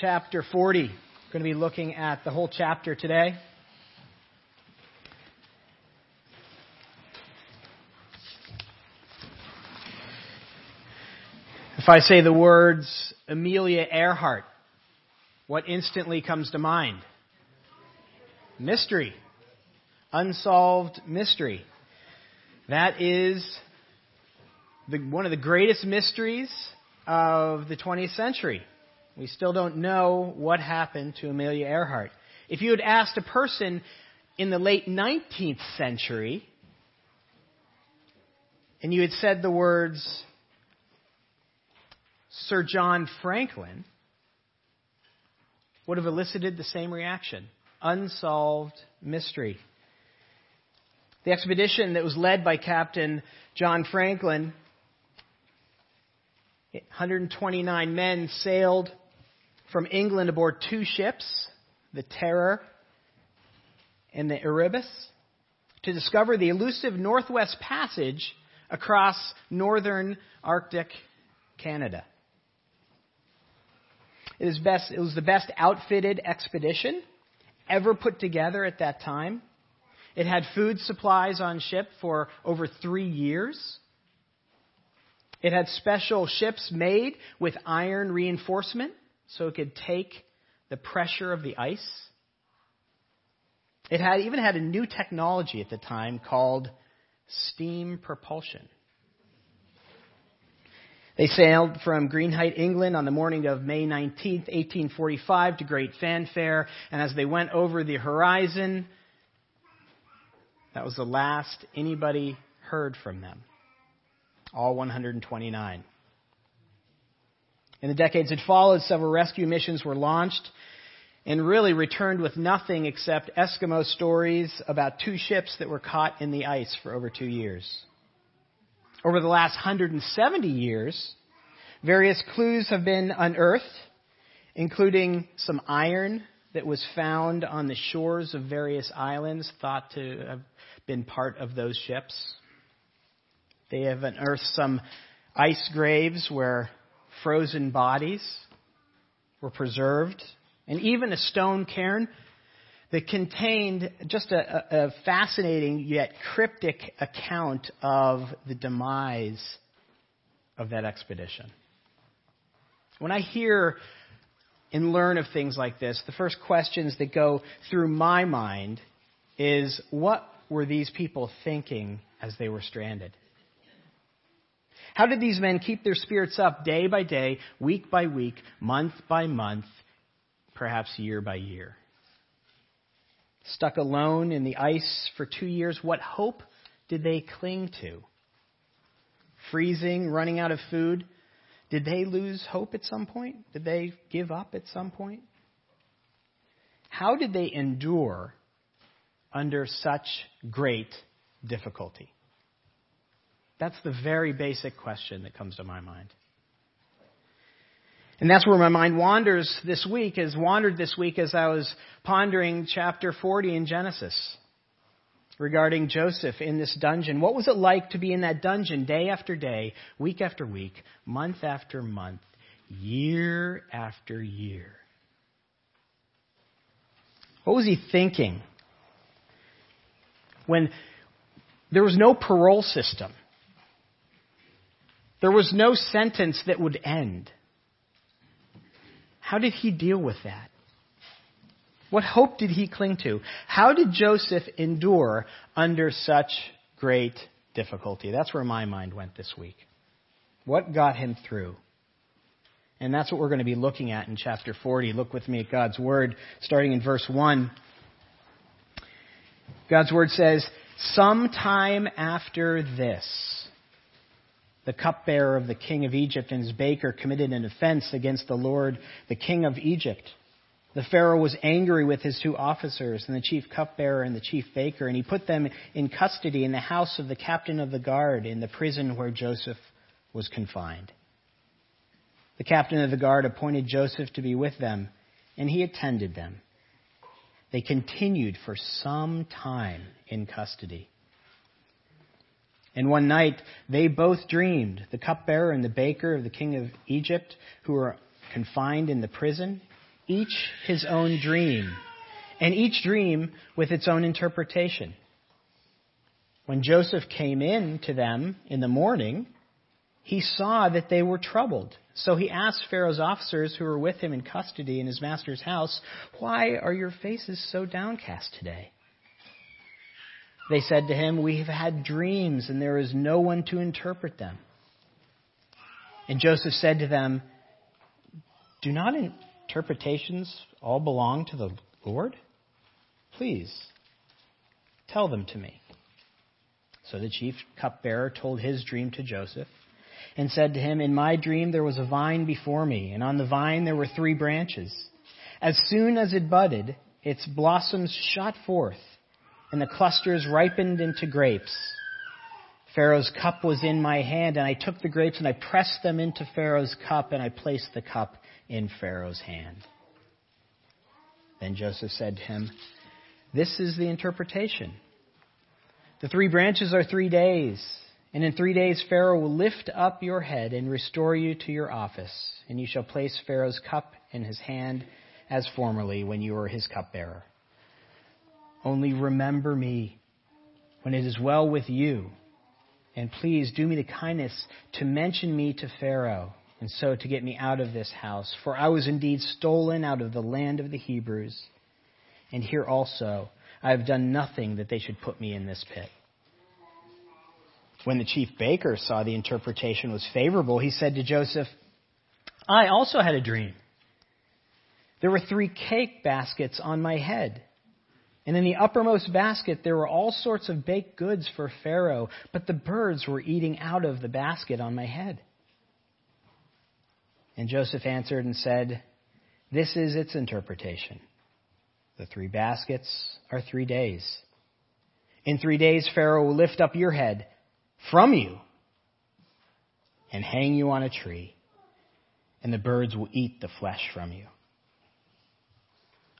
chapter 40. We're going to be looking at the whole chapter today. If I say the words Amelia Earhart, what instantly comes to mind? Mystery. Unsolved mystery. That is the, one of the greatest mysteries of the 20th century. We still don't know what happened to Amelia Earhart. If you had asked a person in the late 19th century, and you had said the words Sir John Franklin, would have elicited the same reaction unsolved mystery. The expedition that was led by Captain John Franklin, 129 men sailed from England aboard two ships, the Terror and the Erebus, to discover the elusive Northwest Passage across northern Arctic Canada. It, is best, it was the best outfitted expedition ever put together at that time. It had food supplies on ship for over three years. It had special ships made with iron reinforcement so it could take the pressure of the ice. It had even had a new technology at the time called steam propulsion. They sailed from Greenhithe, England on the morning of May 19, 1845 to great fanfare, and as they went over the horizon, that was the last anybody heard from them. All 129. In the decades that followed, several rescue missions were launched and really returned with nothing except Eskimo stories about two ships that were caught in the ice for over two years. Over the last 170 years, various clues have been unearthed, including some iron that was found on the shores of various islands thought to have been part of those ships. They have unearthed some ice graves where frozen bodies were preserved, and even a stone cairn that contained just a, a, fascinating yet cryptic account of the demise of that expedition. When I hear and learn of things like this, the first questions that go through my mind is what were these people thinking as they were stranded? How did these men keep their spirits up day by day, week by week, month by month, perhaps year by year? stuck alone in the ice for two years, what hope did they cling to? Freezing, running out of food. Did they lose hope at some point? Did they give up at some point? How did they endure under such great difficulty? That's the very basic question that comes to my mind. And that's where my mind wanders this week, has wandered this week as I was pondering chapter 40 in Genesis regarding Joseph in this dungeon. What was it like to be in that dungeon day after day, week after week, month after month, year after year? What was he thinking when there was no parole system? There was no sentence that would end. How did he deal with that? What hope did he cling to? How did Joseph endure under such great difficulty? That's where my mind went this week. What got him through? And that's what we're going to be looking at in chapter 40. Look with me at God's Word, starting in verse 1. God's Word says, Sometime after this, the cupbearer of the king of Egypt and his baker committed an offense against the Lord, the king of Egypt. The Pharaoh was angry with his two officers and the chief cupbearer and the chief baker, and he put them in custody in the house of the captain of the guard in the prison where Joseph was confined. The captain of the guard appointed Joseph to be with them, and he attended them. They continued for some time in custody. And one night they both dreamed, the cupbearer and the baker of the king of Egypt, who were confined in the prison. each his own dream, and each dream with its own interpretation. When Joseph came in to them in the morning, he saw that they were troubled. So he asked Pharaoh's officers who were with him in custody in his master's house, Why are your faces so downcast today? They said to him, We have had dreams, and there is no one to interpret them. And Joseph said to them, Do not interpretations all belong to the Lord? Please, tell them to me. So the chief cupbearer told his dream to Joseph and said to him, In my dream there was a vine before me, and on the vine there were three branches. As soon as it budded, its blossoms shot forth, and the clusters ripened into grapes. Pharaoh's cup was in my hand, and I took the grapes and I pressed them into Pharaoh's cup, and I placed the cup in Pharaoh's hand. Then Joseph said to him, This is the interpretation. The three branches are three days. And in three days Pharaoh will lift up your head and restore you to your office, and you shall place Pharaoh's cup in his hand as formerly when you were his cupbearer. Only remember me when it is well with you, and please do me the kindness to mention me to Pharaoh, and so to get me out of this house, for I was indeed stolen out of the land of the Hebrews. And here also I have done nothing that they should put me in this pit. When the chief baker saw the interpretation was favorable, he said to Joseph, I also had a dream. There were three cake baskets on my head. And in the uppermost basket there were all sorts of baked goods for Pharaoh, but the birds were eating out of the basket on my head. And Joseph answered and said, This is its interpretation. The three baskets are three days. In three days Pharaoh will lift up your head from you and hang you on a tree, and the birds will eat the flesh from you.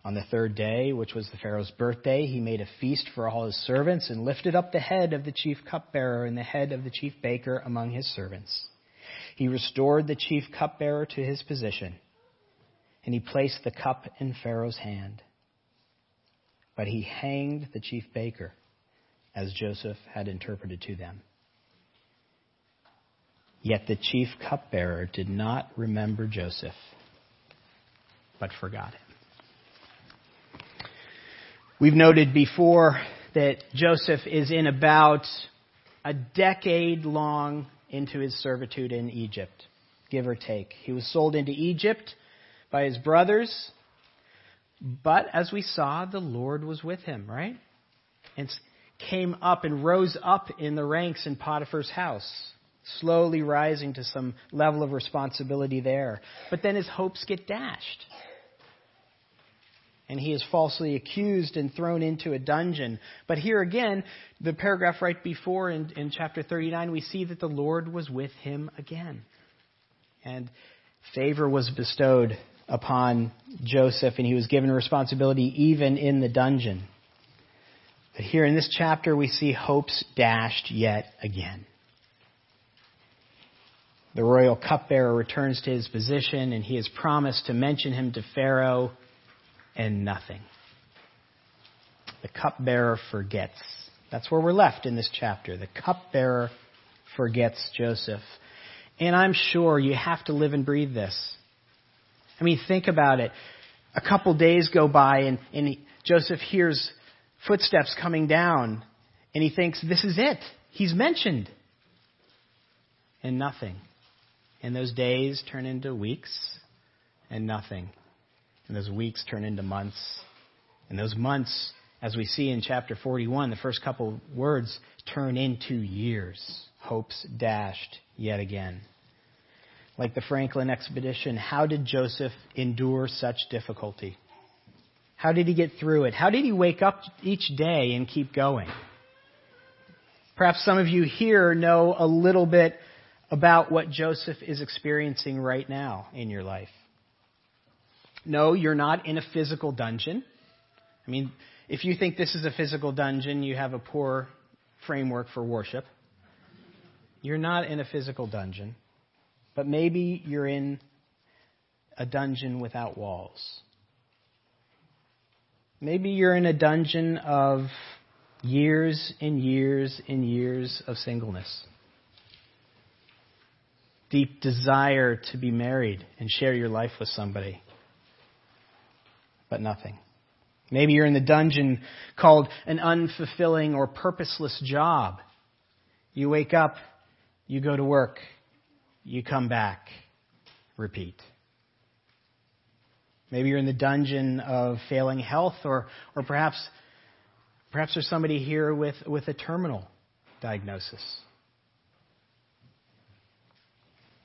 On the third day, which was the Pharaoh's birthday, he made a feast for all his servants and lifted up the head of the chief cupbearer and the head of the chief baker among his servants. He restored the chief cupbearer to his position, and he placed the cup in Pharaoh's hand. But he hanged the chief baker, as Joseph had interpreted to them. Yet the chief cupbearer did not remember Joseph, but forgot him. We've noted before that Joseph is in about a decade long into his servitude in Egypt, give or take. He was sold into Egypt by his brothers, but as we saw, the Lord was with him, right? And came up and rose up in the ranks in Potiphar's house slowly rising to some level of responsibility there. But then his hopes get dashed. And he is falsely accused and thrown into a dungeon. But here again, the paragraph right before in, in chapter 39, we see that the Lord was with him again. And favor was bestowed upon Joseph, and he was given responsibility even in the dungeon. But here in this chapter, we see hopes dashed yet again. The royal cupbearer returns to his position, and he has promised to mention him to Pharaoh, and nothing. The cupbearer forgets. That's where we're left in this chapter. The cupbearer forgets Joseph. And I'm sure you have to live and breathe this. I mean, think about it. A couple days go by, and, and Joseph hears footsteps coming down, and he thinks, This is it. He's mentioned. And nothing. And those days turn into weeks and nothing. And those weeks turn into months. And those months, as we see in chapter 41, the first couple words turn into years. Hopes dashed yet again. Like the Franklin expedition, how did Joseph endure such difficulty? How did he get through it? How did he wake up each day and keep going? Perhaps some of you here know a little bit about what Joseph is experiencing right now in your life. No, you're not in a physical dungeon. I mean, if you think this is a physical dungeon, you have a poor framework for worship. You're not in a physical dungeon, but maybe you're in a dungeon without walls. Maybe you're in a dungeon of years and years and years of singleness. Deep desire to be married and share your life with somebody, but nothing. Maybe you're in the dungeon called an unfulfilling or purposeless job. You wake up, you go to work, you come back, repeat. Maybe you're in the dungeon of failing health, or, or perhaps, perhaps there's somebody here with, with a terminal diagnosis.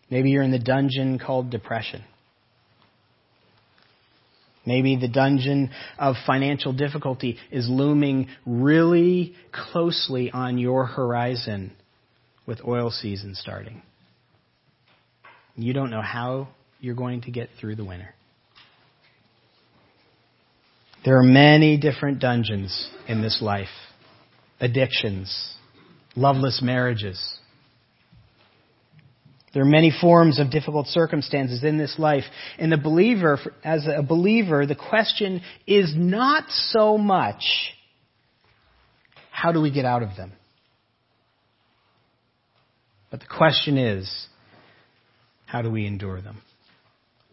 Maybe you're in the dungeon called depression. Maybe the dungeon of financial difficulty is looming really closely on your horizon with oil season starting. You don't know how you're going to get through the winter. There are many different dungeons in this life addictions, loveless marriages. There are many forms of difficult circumstances in this life. And the believer, as a believer, the question is not so much how do we get out of them? But the question is how do we endure them?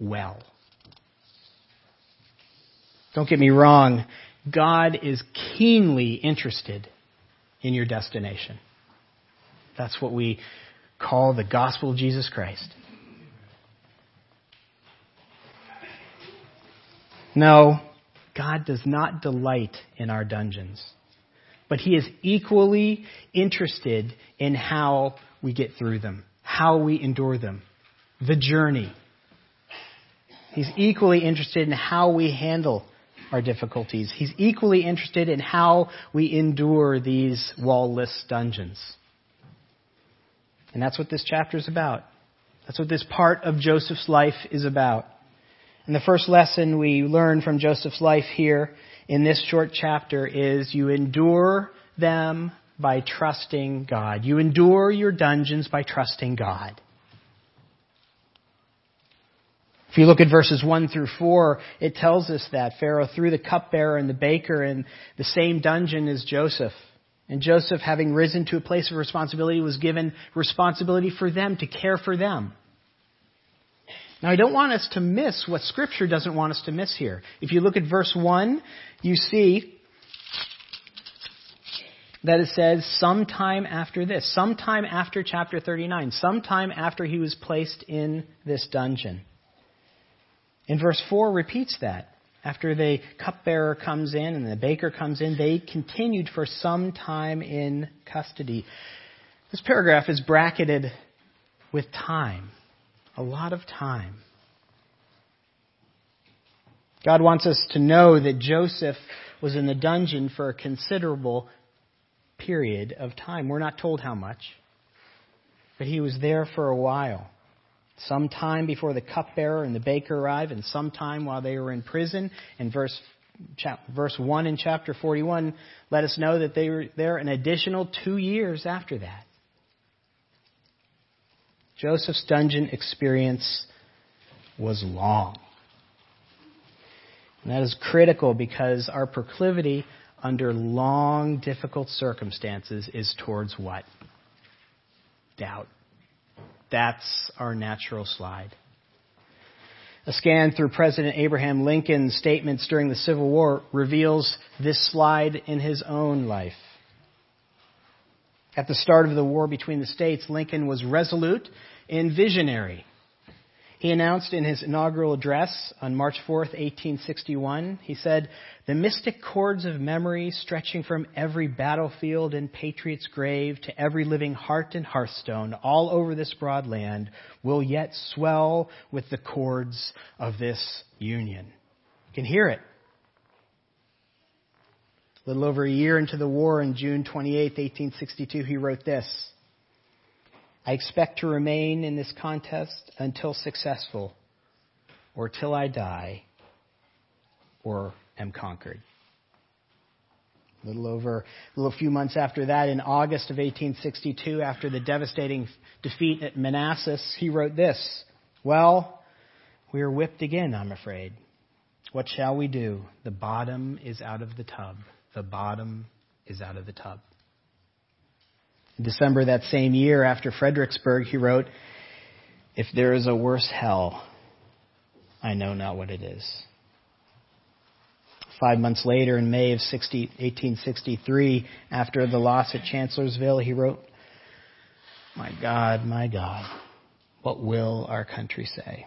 Well. Don't get me wrong, God is keenly interested in your destination. That's what we call the gospel of Jesus Christ. No, God does not delight in our dungeons, but He is equally interested in how we get through them, how we endure them, the journey. He's equally interested in how we handle our difficulties. He's equally interested in how we endure these wall-less dungeons. And that's what this chapter is about. That's what this part of Joseph's life is about. And the first lesson we learn from Joseph's life here in this short chapter is you endure them by trusting God. You endure your dungeons by trusting God. If you look at verses 1 through 4, it tells us that Pharaoh threw the cupbearer and the baker in the same dungeon as Joseph. And Joseph, having risen to a place of responsibility, was given responsibility for them, to care for them. Now, I don't want us to miss what Scripture doesn't want us to miss here. If you look at verse 1, you see that it says, sometime after this, sometime after chapter 39, sometime after he was placed in this dungeon. In verse 4 repeats that. After the cupbearer comes in and the baker comes in, they continued for some time in custody. This paragraph is bracketed with time, a lot of time. God wants us to know that Joseph was in the dungeon for a considerable period of time. We're not told how much, but he was there for a while some time before the cupbearer and the baker arrived, and some time while they were in prison. And verse, verse 1 in chapter 41 let us know that they were there an additional two years after that. Joseph's dungeon experience was long. And that is critical because our proclivity under long, difficult circumstances is towards what? Doubt. That's our natural slide. A scan through President Abraham Lincoln's statements during the Civil War reveals this slide in his own life. At the start of the war between the states, Lincoln was resolute and visionary. He announced in his inaugural address on March 4, 1861, he said, The mystic chords of memory stretching from every battlefield and patriot's grave to every living heart and hearthstone all over this broad land will yet swell with the chords of this union. You can hear it. A little over a year into the war, on June 28, 1862, he wrote this. I expect to remain in this contest until successful, or till I die, or am conquered. A little over, a little few months after that, in August of 1862, after the devastating defeat at Manassas, he wrote this Well, we are whipped again, I'm afraid. What shall we do? The bottom is out of the tub. The bottom is out of the tub. In December that same year, after Fredericksburg, he wrote, If there is a worse hell, I know not what it is. Five months later, in May of 60, 1863, after the loss at Chancellorsville, he wrote, My God, my God, what will our country say?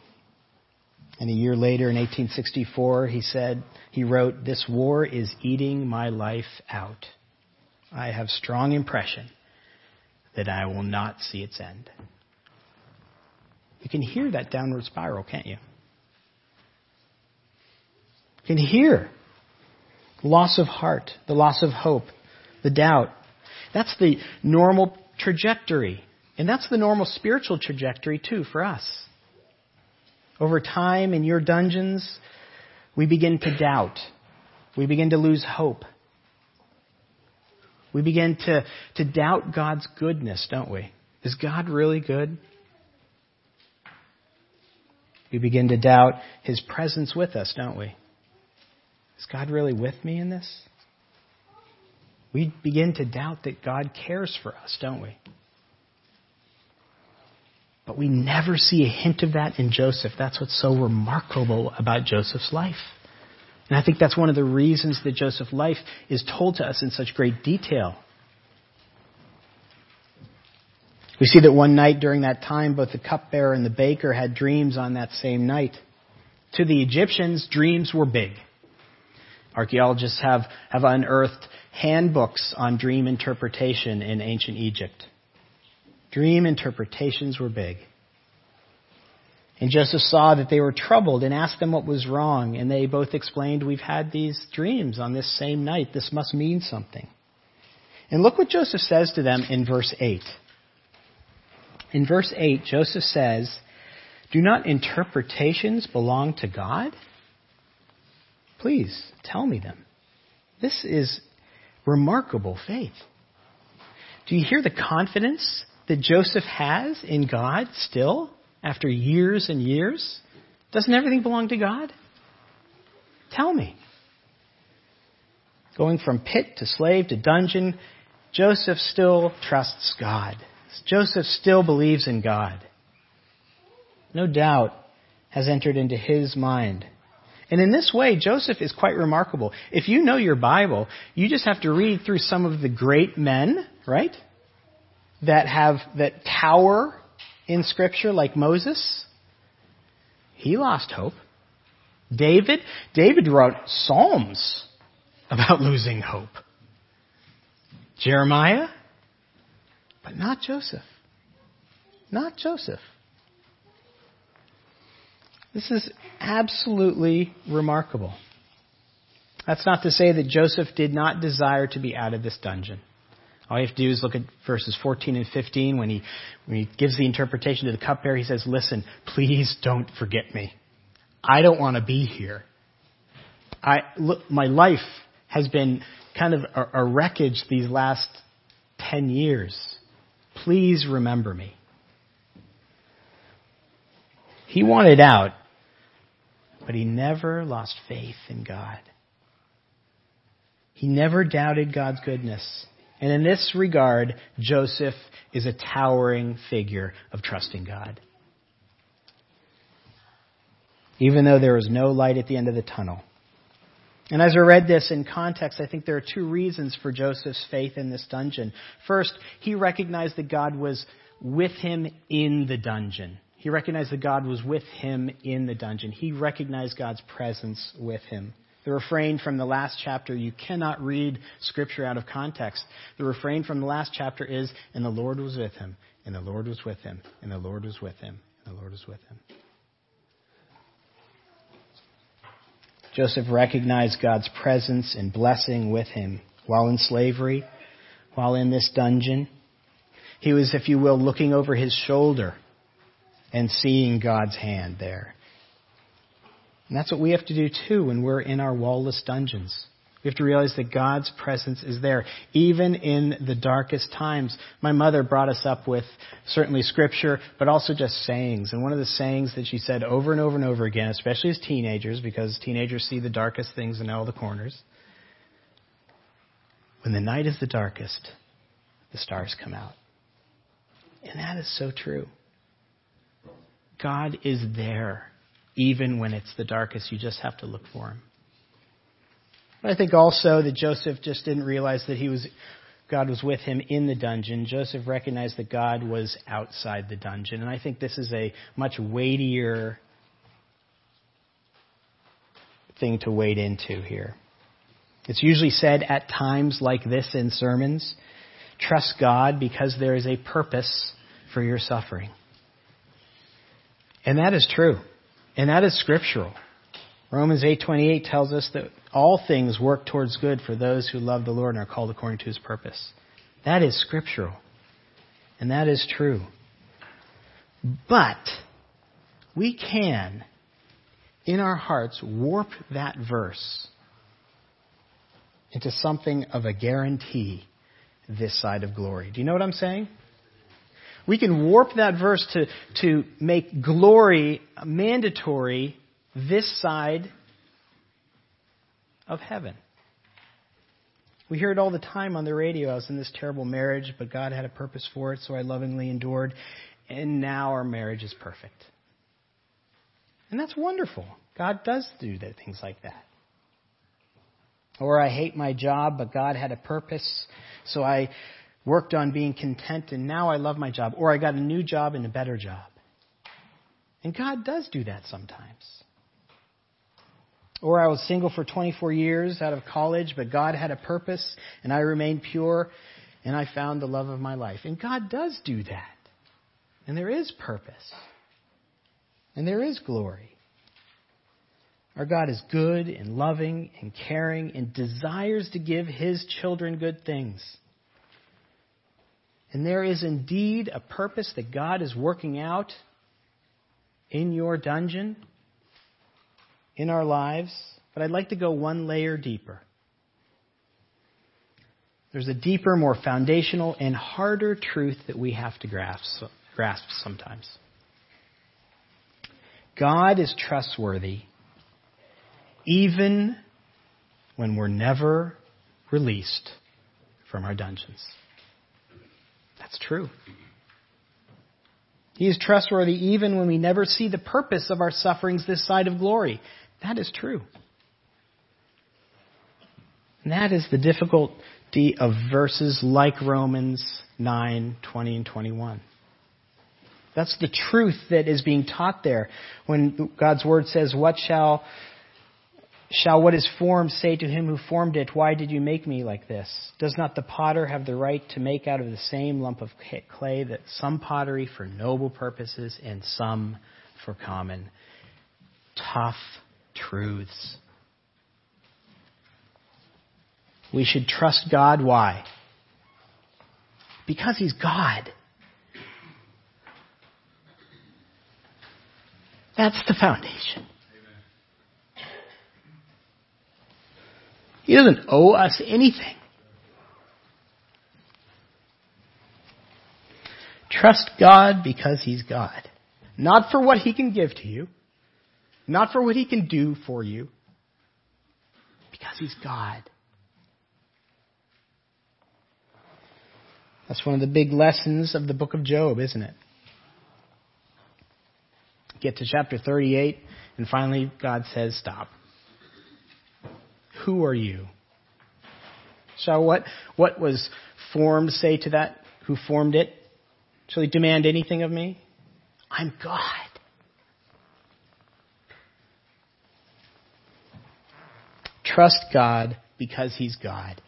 And a year later, in 1864, he said, he wrote, This war is eating my life out. I have strong impression that I will not see its end. You can hear that downward spiral, can't you? You can hear loss of heart, the loss of hope, the doubt. That's the normal trajectory. And that's the normal spiritual trajectory, too, for us. Over time, in your dungeons, we begin to doubt. We begin to lose hope. We begin to, to doubt God's goodness, don't we? Is God really good? We begin to doubt His presence with us, don't we? Is God really with me in this? We begin to doubt that God cares for us, don't we? But we never see a hint of that in Joseph. That's what's so remarkable about Joseph's life. And I think that's one of the reasons that Joseph's life is told to us in such great detail. We see that one night during that time, both the cupbearer and the baker had dreams on that same night. To the Egyptians, dreams were big. Archaeologists have, have unearthed handbooks on dream interpretation in ancient Egypt. Dream interpretations were big. And Joseph saw that they were troubled and asked them what was wrong. And they both explained, We've had these dreams on this same night. This must mean something. And look what Joseph says to them in verse 8. In verse 8, Joseph says, Do not interpretations belong to God? Please tell me them. This is remarkable faith. Do you hear the confidence that Joseph has in God still after years and years? Doesn't everything belong to God? Tell me. Going from pit to slave to dungeon, Joseph still trusts God. Joseph still believes in God. No doubt has entered into his mind. And in this way, Joseph is quite remarkable. If you know your Bible, you just have to read through some of the great men, right? That have, that tower in Scripture, like Moses. He lost hope. David, David wrote Psalms about losing hope. Jeremiah, but not Joseph. Not Joseph. This is absolutely remarkable. That's not to say that Joseph did not desire to be out of this dungeon. All you have to do is look at verses 14 and 15 when he, when he gives the interpretation to the cupbearer. He says, Listen, please don't forget me. I don't want to be here. I, look, my life has been kind of a, a wreckage these last 10 years. Please remember me. He wanted out, but he never lost faith in God. He never doubted God's goodness. And in this regard, Joseph is a towering figure of trusting God. Even though there is no light at the end of the tunnel. And as I read this in context, I think there are two reasons for Joseph's faith in this dungeon. First, he recognized that God was with him in the dungeon. He recognized that God was with him in the dungeon. He recognized God's presence with him. The refrain from the last chapter, you cannot read Scripture out of context. The refrain from the last chapter is, and the Lord was with him, and the Lord was with him, and the Lord was with him, and the Lord was with him. Joseph recognized God's presence and blessing with him while in slavery, while in this dungeon. He was, if you will, looking over his shoulder and seeing God's hand there. And that's what we have to do too when we're in our wallless dungeons. We have to realize that God's presence is there, even in the darkest times. My mother brought us up with certainly scripture, but also just sayings. And one of the sayings that she said over and over and over again, especially as teenagers, because teenagers see the darkest things in all the corners. When the night is the darkest, the stars come out. And that is so true. God is there, even when it's the darkest. You just have to look for him. I think also that Joseph just didn't realize that he was God was with him in the dungeon. Joseph recognized that God was outside the dungeon. And I think this is a much weightier thing to wade into here. It's usually said at times like this in sermons trust God because there is a purpose for your suffering. And that is true. And that is scriptural. Romans 8:28 tells us that all things work towards good for those who love the Lord and are called according to his purpose. That is scriptural. And that is true. But we can in our hearts warp that verse into something of a guarantee this side of glory. Do you know what I'm saying? We can warp that verse to, to make glory mandatory this side of heaven. We hear it all the time on the radio. I was in this terrible marriage, but God had a purpose for it, so I lovingly endured. And now our marriage is perfect. And that's wonderful. God does do things like that. Or I hate my job, but God had a purpose, so I worked on being content, and now I love my job. Or I got a new job and a better job. And God does do that sometimes. Or I was single for 24 years out of college, but God had a purpose and I remained pure and I found the love of my life. And God does do that. And there is purpose. And there is glory. Our God is good and loving and caring and desires to give His children good things. And there is indeed a purpose that God is working out in your dungeon in our lives, but I'd like to go one layer deeper. There's a deeper, more foundational, and harder truth that we have to grasp, grasp sometimes. God is trustworthy even when we're never released from our dungeons. That's true. He is trustworthy even when we never see the purpose of our sufferings this side of glory. That is true. And that is the difficulty of verses like Romans 9, 20, and 21. That's the truth that is being taught there when God's word says, What shall Shall what is formed say to him who formed it, Why did you make me like this? Does not the potter have the right to make out of the same lump of clay that some pottery for noble purposes and some for common? Tough truths. We should trust God. Why? Because He's God. That's the foundation. He doesn't owe us anything. Trust God because He's God. Not for what He can give to you, not for what He can do for you, because He's God. That's one of the big lessons of the book of Job, isn't it? Get to chapter 38, and finally God says, Stop. Who are you? Shall what, what was formed say to that who formed it? Shall he demand anything of me? I'm God. Trust God because He's God.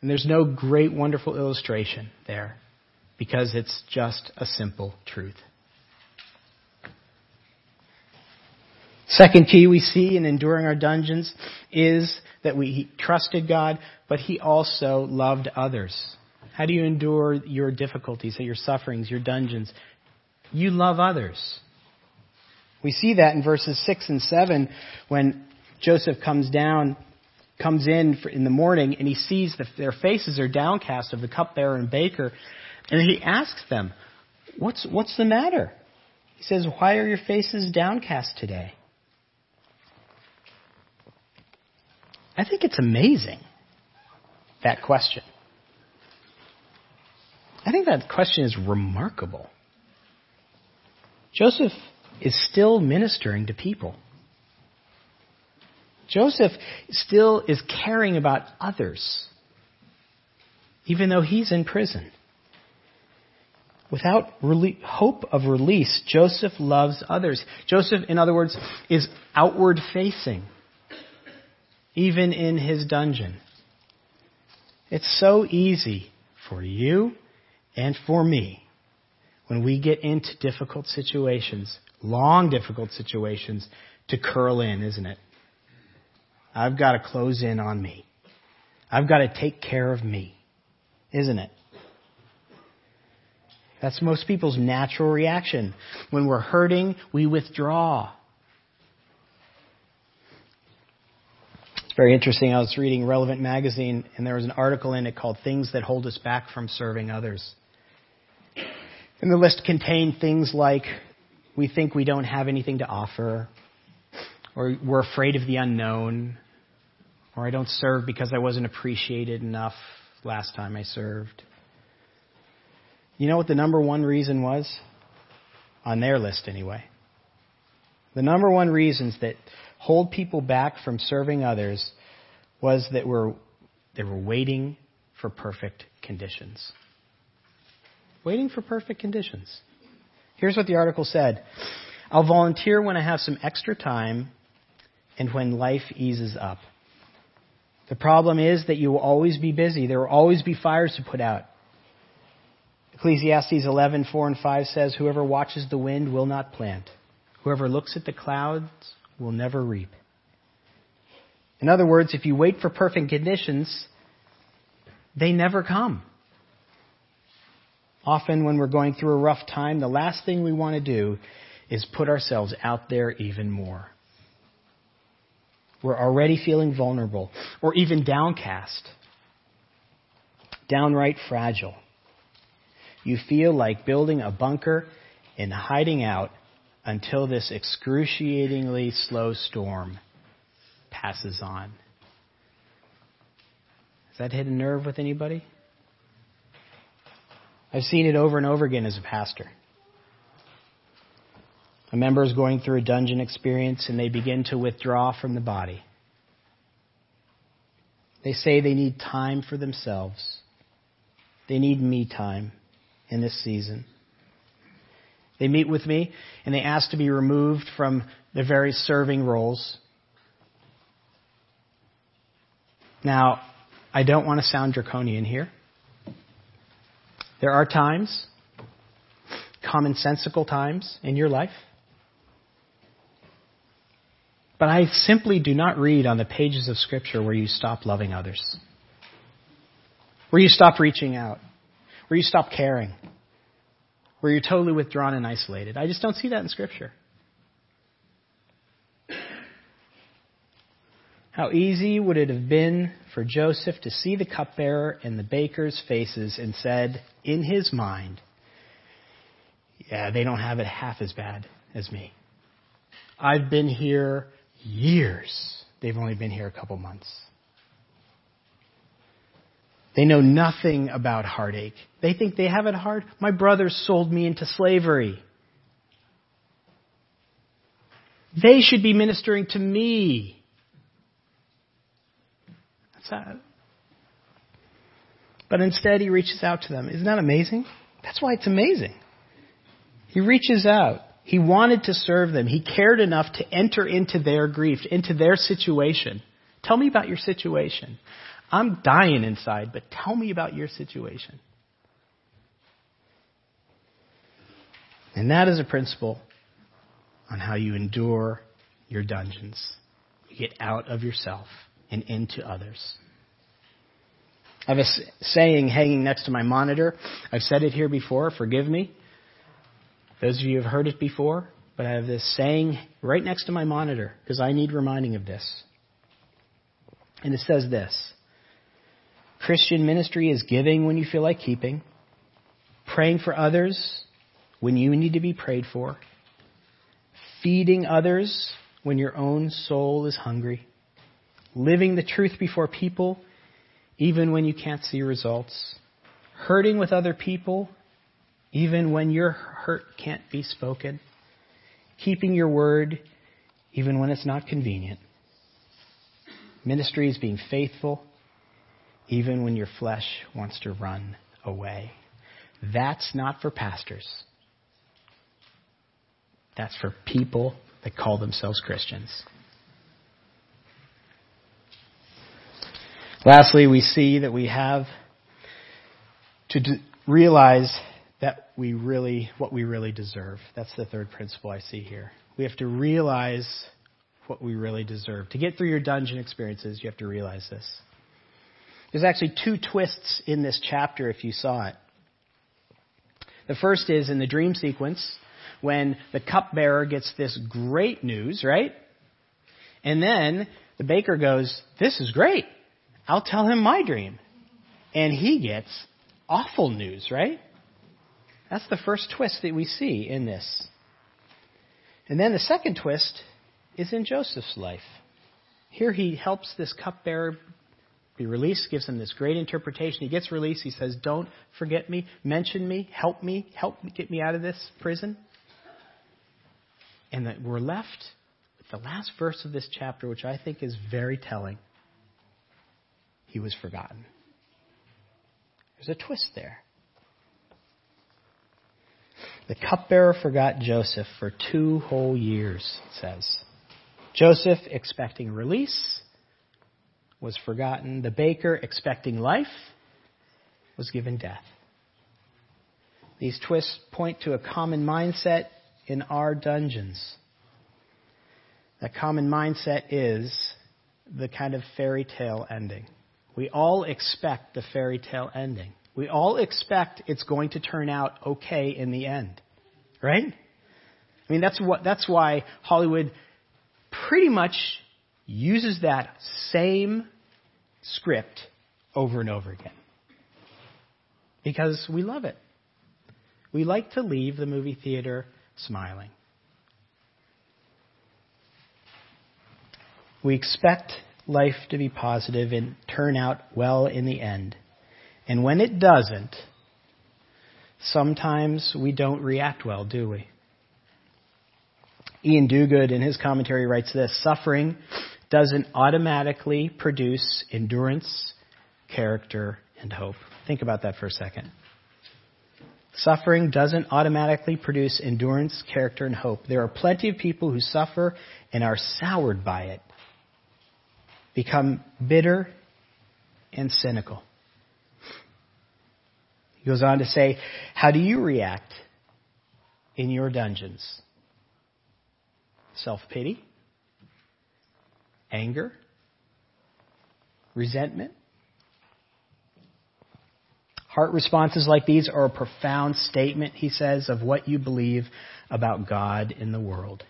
And there's no great, wonderful illustration there because it's just a simple truth. Second key we see in enduring our dungeons is that we trusted God, but He also loved others. How do you endure your difficulties, your sufferings, your dungeons? You love others. We see that in verses 6 and 7 when Joseph comes down, comes in in the morning, and he sees that their faces are downcast of the cupbearer and baker, and he asks them, "What's what's the matter?" He says, "Why are your faces downcast today?" I think it's amazing that question. I think that question is remarkable. Joseph is still ministering to people. Joseph still is caring about others, even though he's in prison. Without hope of release, Joseph loves others. Joseph, in other words, is outward facing, even in his dungeon. It's so easy for you and for me when we get into difficult situations, long difficult situations, to curl in, isn't it? I've got to close in on me. I've got to take care of me, isn't it? That's most people's natural reaction. When we're hurting, we withdraw. Very interesting. I was reading Relevant Magazine, and there was an article in it called Things That Hold Us Back from Serving Others. And the list contained things like we think we don't have anything to offer, or we're afraid of the unknown, or I don't serve because I wasn't appreciated enough last time I served. You know what the number one reason was? On their list, anyway. The number one reasons that hold people back from serving others was that we're, they were waiting for perfect conditions. Waiting for perfect conditions. Here's what the article said I'll volunteer when I have some extra time and when life eases up. The problem is that you will always be busy. There will always be fires to put out. Ecclesiastes 11:4 and 5 says, "Whoever watches the wind will not plant. Whoever looks at the clouds will never reap. In other words, if you wait for perfect conditions, they never come. Often, when we're going through a rough time, the last thing we want to do is put ourselves out there even more. We're already feeling vulnerable or even downcast, downright fragile. You feel like building a bunker and hiding out until this excruciatingly slow storm passes on. Has that hit a nerve with anybody? I've seen it over and over again as a pastor. A member is going through a dungeon experience and they begin to withdraw from the body. They say they need time for themselves. They need me time in this season. They meet with me and they ask to be removed from the various serving roles. Now, I don't want to sound draconian here. There are times, commonsensical times in your life. But I simply do not read on the pages of Scripture where you stop loving others, where you stop reaching out, where you stop caring, where you're totally withdrawn and isolated. I just don't see that in Scripture. How easy would it have been for Joseph to see the cupbearer and the baker's faces and said, in his mind, yeah, they don't have it half as bad as me. I've been here years. They've only been here a couple months. They know nothing about heartache. They think they have it hard. My brothers sold me into slavery. They should be ministering to me. That's sad. But instead, he reaches out to them. Isn't that amazing? That's why it's amazing. He reaches out. He wanted to serve them. He cared enough to enter into their grief, into their situation. Tell me about your situation. I'm dying inside, but tell me about your situation. And that is a principle on how you endure your dungeons. You get out of yourself and into others. I have a saying hanging next to my monitor. I've said it here before, forgive me. Those of you have heard it before, but I have this saying right next to my monitor because I need reminding of this. And it says this Christian ministry is giving when you feel like keeping, praying for others when you need to be prayed for, feeding others when your own soul is hungry, living the truth before people even when you can't see results, hurting with other people even when your hurt can't be spoken, keeping your word even when it's not convenient. Ministry is being faithful even when your flesh wants to run away. That's not for pastors. That's for people that call themselves Christians. Lastly, we see that we have to realize that we really, what we really deserve. That's the third principle I see here. We have to realize what we really deserve. To get through your dungeon experiences, you have to realize this. There's actually two twists in this chapter if you saw it. The first is in the dream sequence when the cupbearer gets this great news, right? And then the baker goes, This is great. I'll tell him my dream. And he gets awful news, right? That's the first twist that we see in this. And then the second twist is in Joseph's life. Here he helps this cupbearer be released, gives him this great interpretation. He gets released. He says, Don't forget me, mention me, help me, help me get me out of this prison. And that we're left with the last verse of this chapter, which I think is very telling. He was forgotten. There's a twist there. The cupbearer forgot Joseph for two whole years, it says. Joseph, expecting release, was forgotten. The baker, expecting life, was given death. These twists point to a common mindset in our dungeons. That common mindset is the kind of fairy tale ending. We all expect the fairy tale ending. We all expect it's going to turn out okay in the end. Right? I mean, that's what, that's why Hollywood pretty much uses that same script over and over again. Because we love it. We like to leave the movie theater smiling. We expect life to be positive and turn out well in the end. And when it doesn't, sometimes we don't react well, do we? Iain Duguid, in his commentary, writes this Suffering doesn't automatically produce endurance, character, and hope. Think about that for a second. Suffering doesn't automatically produce endurance, character, and hope. There are plenty of people who suffer and are soured by it, become bitter and cynical. He goes on to say, How do you react in your dungeons? Self pity? Anger? Resentment? Heart responses like these are a profound statement, he says, of what you believe about God in the world.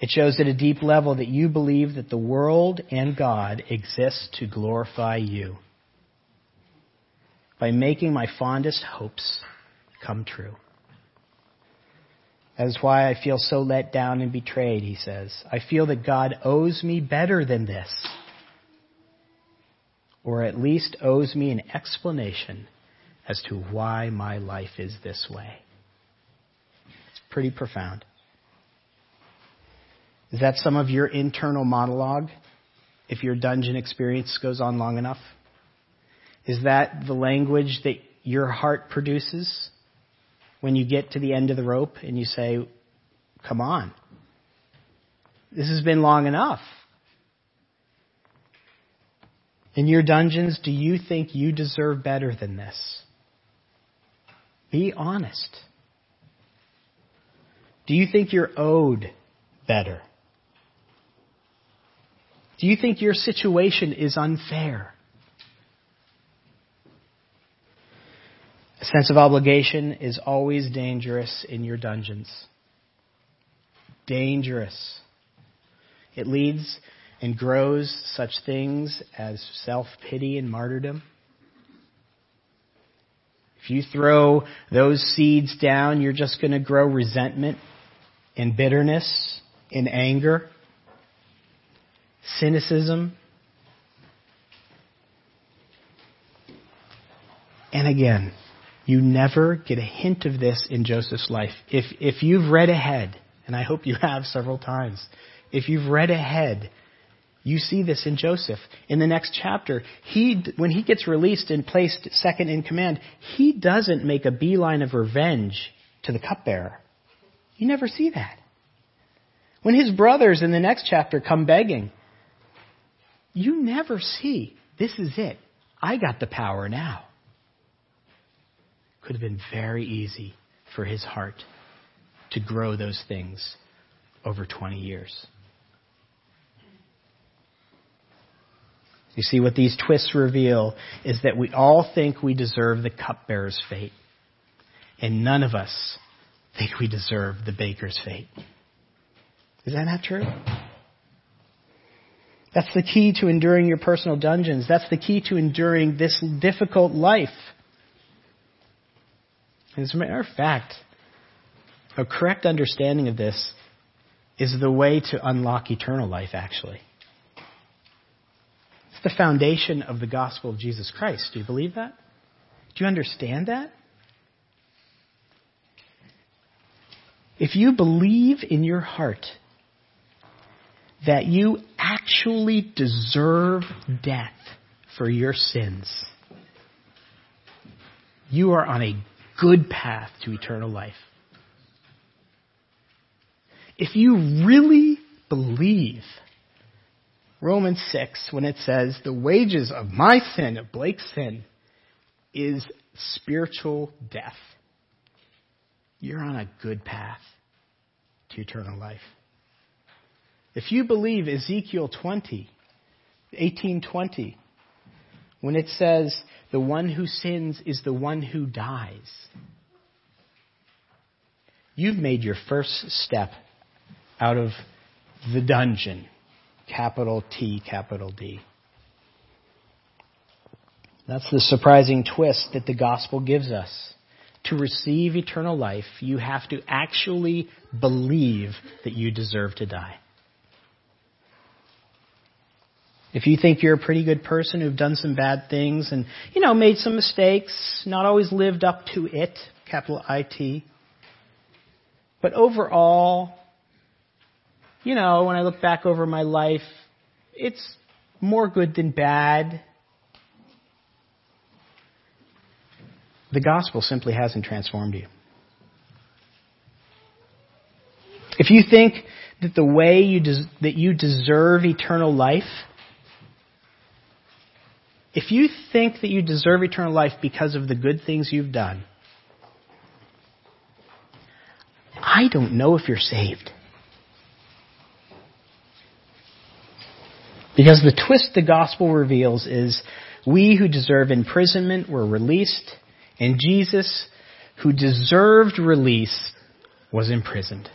It shows at a deep level that you believe that the world and God exist to glorify you by making my fondest hopes come true. That is why I feel so let down and betrayed, he says. I feel that God owes me better than this, or at least owes me an explanation as to why my life is this way. It's pretty profound. Is that some of your internal monologue if your dungeon experience goes on long enough? Is that the language that your heart produces when you get to the end of the rope and you say, Come on. This has been long enough. In your dungeons, do you think you deserve better than this? Be honest. Do you think you're owed better? Do you think your situation is unfair? A sense of obligation is always dangerous in your dungeons. dangerous. It leads and grows such things as self pity and martyrdom. If you throw those seeds down, you're just going to grow resentment and bitterness and anger, cynicism. And again, you never get a hint of this in Joseph's life. If, if you've read ahead, and I hope you have several times, if you've read ahead, you see this in Joseph. In the next chapter, he, when he gets released and placed second in command, he doesn't make a beeline of revenge to the cupbearer. You never see that. When his brothers in the next chapter come begging, you never see, this is it. I got the power now. Could have been very easy for his heart to grow those things over 20 years. You see, what these twists reveal is that we all think we deserve the cupbearer's fate, and none of us think we deserve the baker's fate. Is that not true? That's the key to enduring your personal dungeons. That's the key to enduring this difficult life. As a matter of fact, a correct understanding of this is the way to unlock eternal life, actually. It's the foundation of the gospel of Jesus Christ. Do you believe that? Do you understand that? If you believe in your heart that you actually deserve death for your sins, you are on a good path to eternal life. If you really believe Romans 6 when it says the wages of my sin, of Blake's sin, is spiritual death, you're on a good path to eternal life. If you believe Ezekiel 20, 1820, when it says the one who sins is the one who dies, you've made your first step out of the dungeon, capital T, capital D. That's the surprising twist that the gospel gives us. To receive eternal life, you have to actually believe that you deserve to die. If you think you're a pretty good person who've done some bad things and, you know, made some mistakes, not always lived up to it, capital I-T. But overall, you know, when I look back over my life, it's more good than bad. The gospel simply hasn't transformed you. If you think that the way you des- that you deserve eternal life if you think that you deserve eternal life because of the good things you've done, I don't know if you're saved. Because the twist the gospel reveals is we who deserve imprisonment were released, and Jesus, who deserved release, was imprisoned.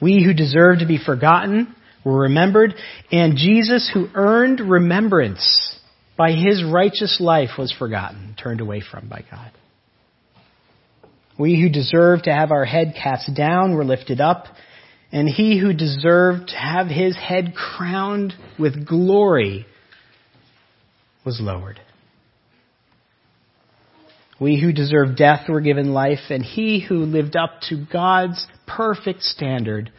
We who deserve to be forgotten were remembered, and Jesus, who earned remembrance by his righteous life, was forgotten, turned away from by God. We who deserve to have our head cast down were lifted up, and he who deserved to have his head crowned with glory was lowered. We who deserve death were given life, and he who lived up to God's perfect standard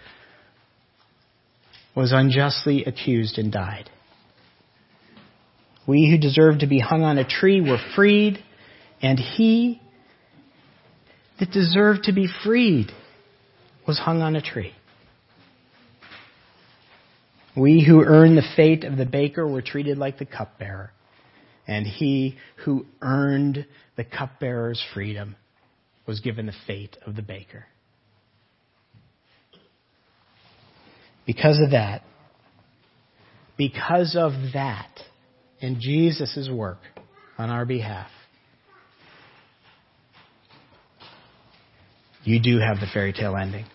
was unjustly accused and died. We who deserved to be hung on a tree were freed, and he that deserved to be freed was hung on a tree. We who earned the fate of the baker were treated like the cupbearer, and he who earned the cupbearer's freedom was given the fate of the baker. Because of that, because of that, and Jesus' work on our behalf, you do have the fairy tale ending.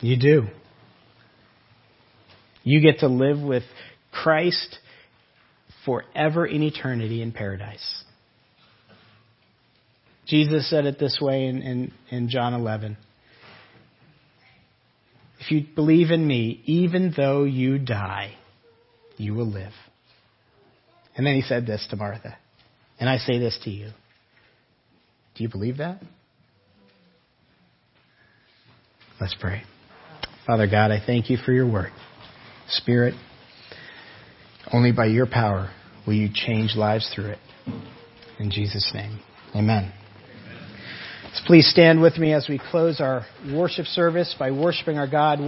You do. You get to live with Christ forever in eternity in paradise. Jesus said it this way in, in, in John 11. If you believe in me, even though you die, you will live. And then he said this to Martha. And I say this to you. Do you believe that? Let's pray. Father God, I thank you for your word. Spirit, only by your power will you change lives through it. In Jesus' name, amen. So please stand with me as we close our worship service by worshiping our God.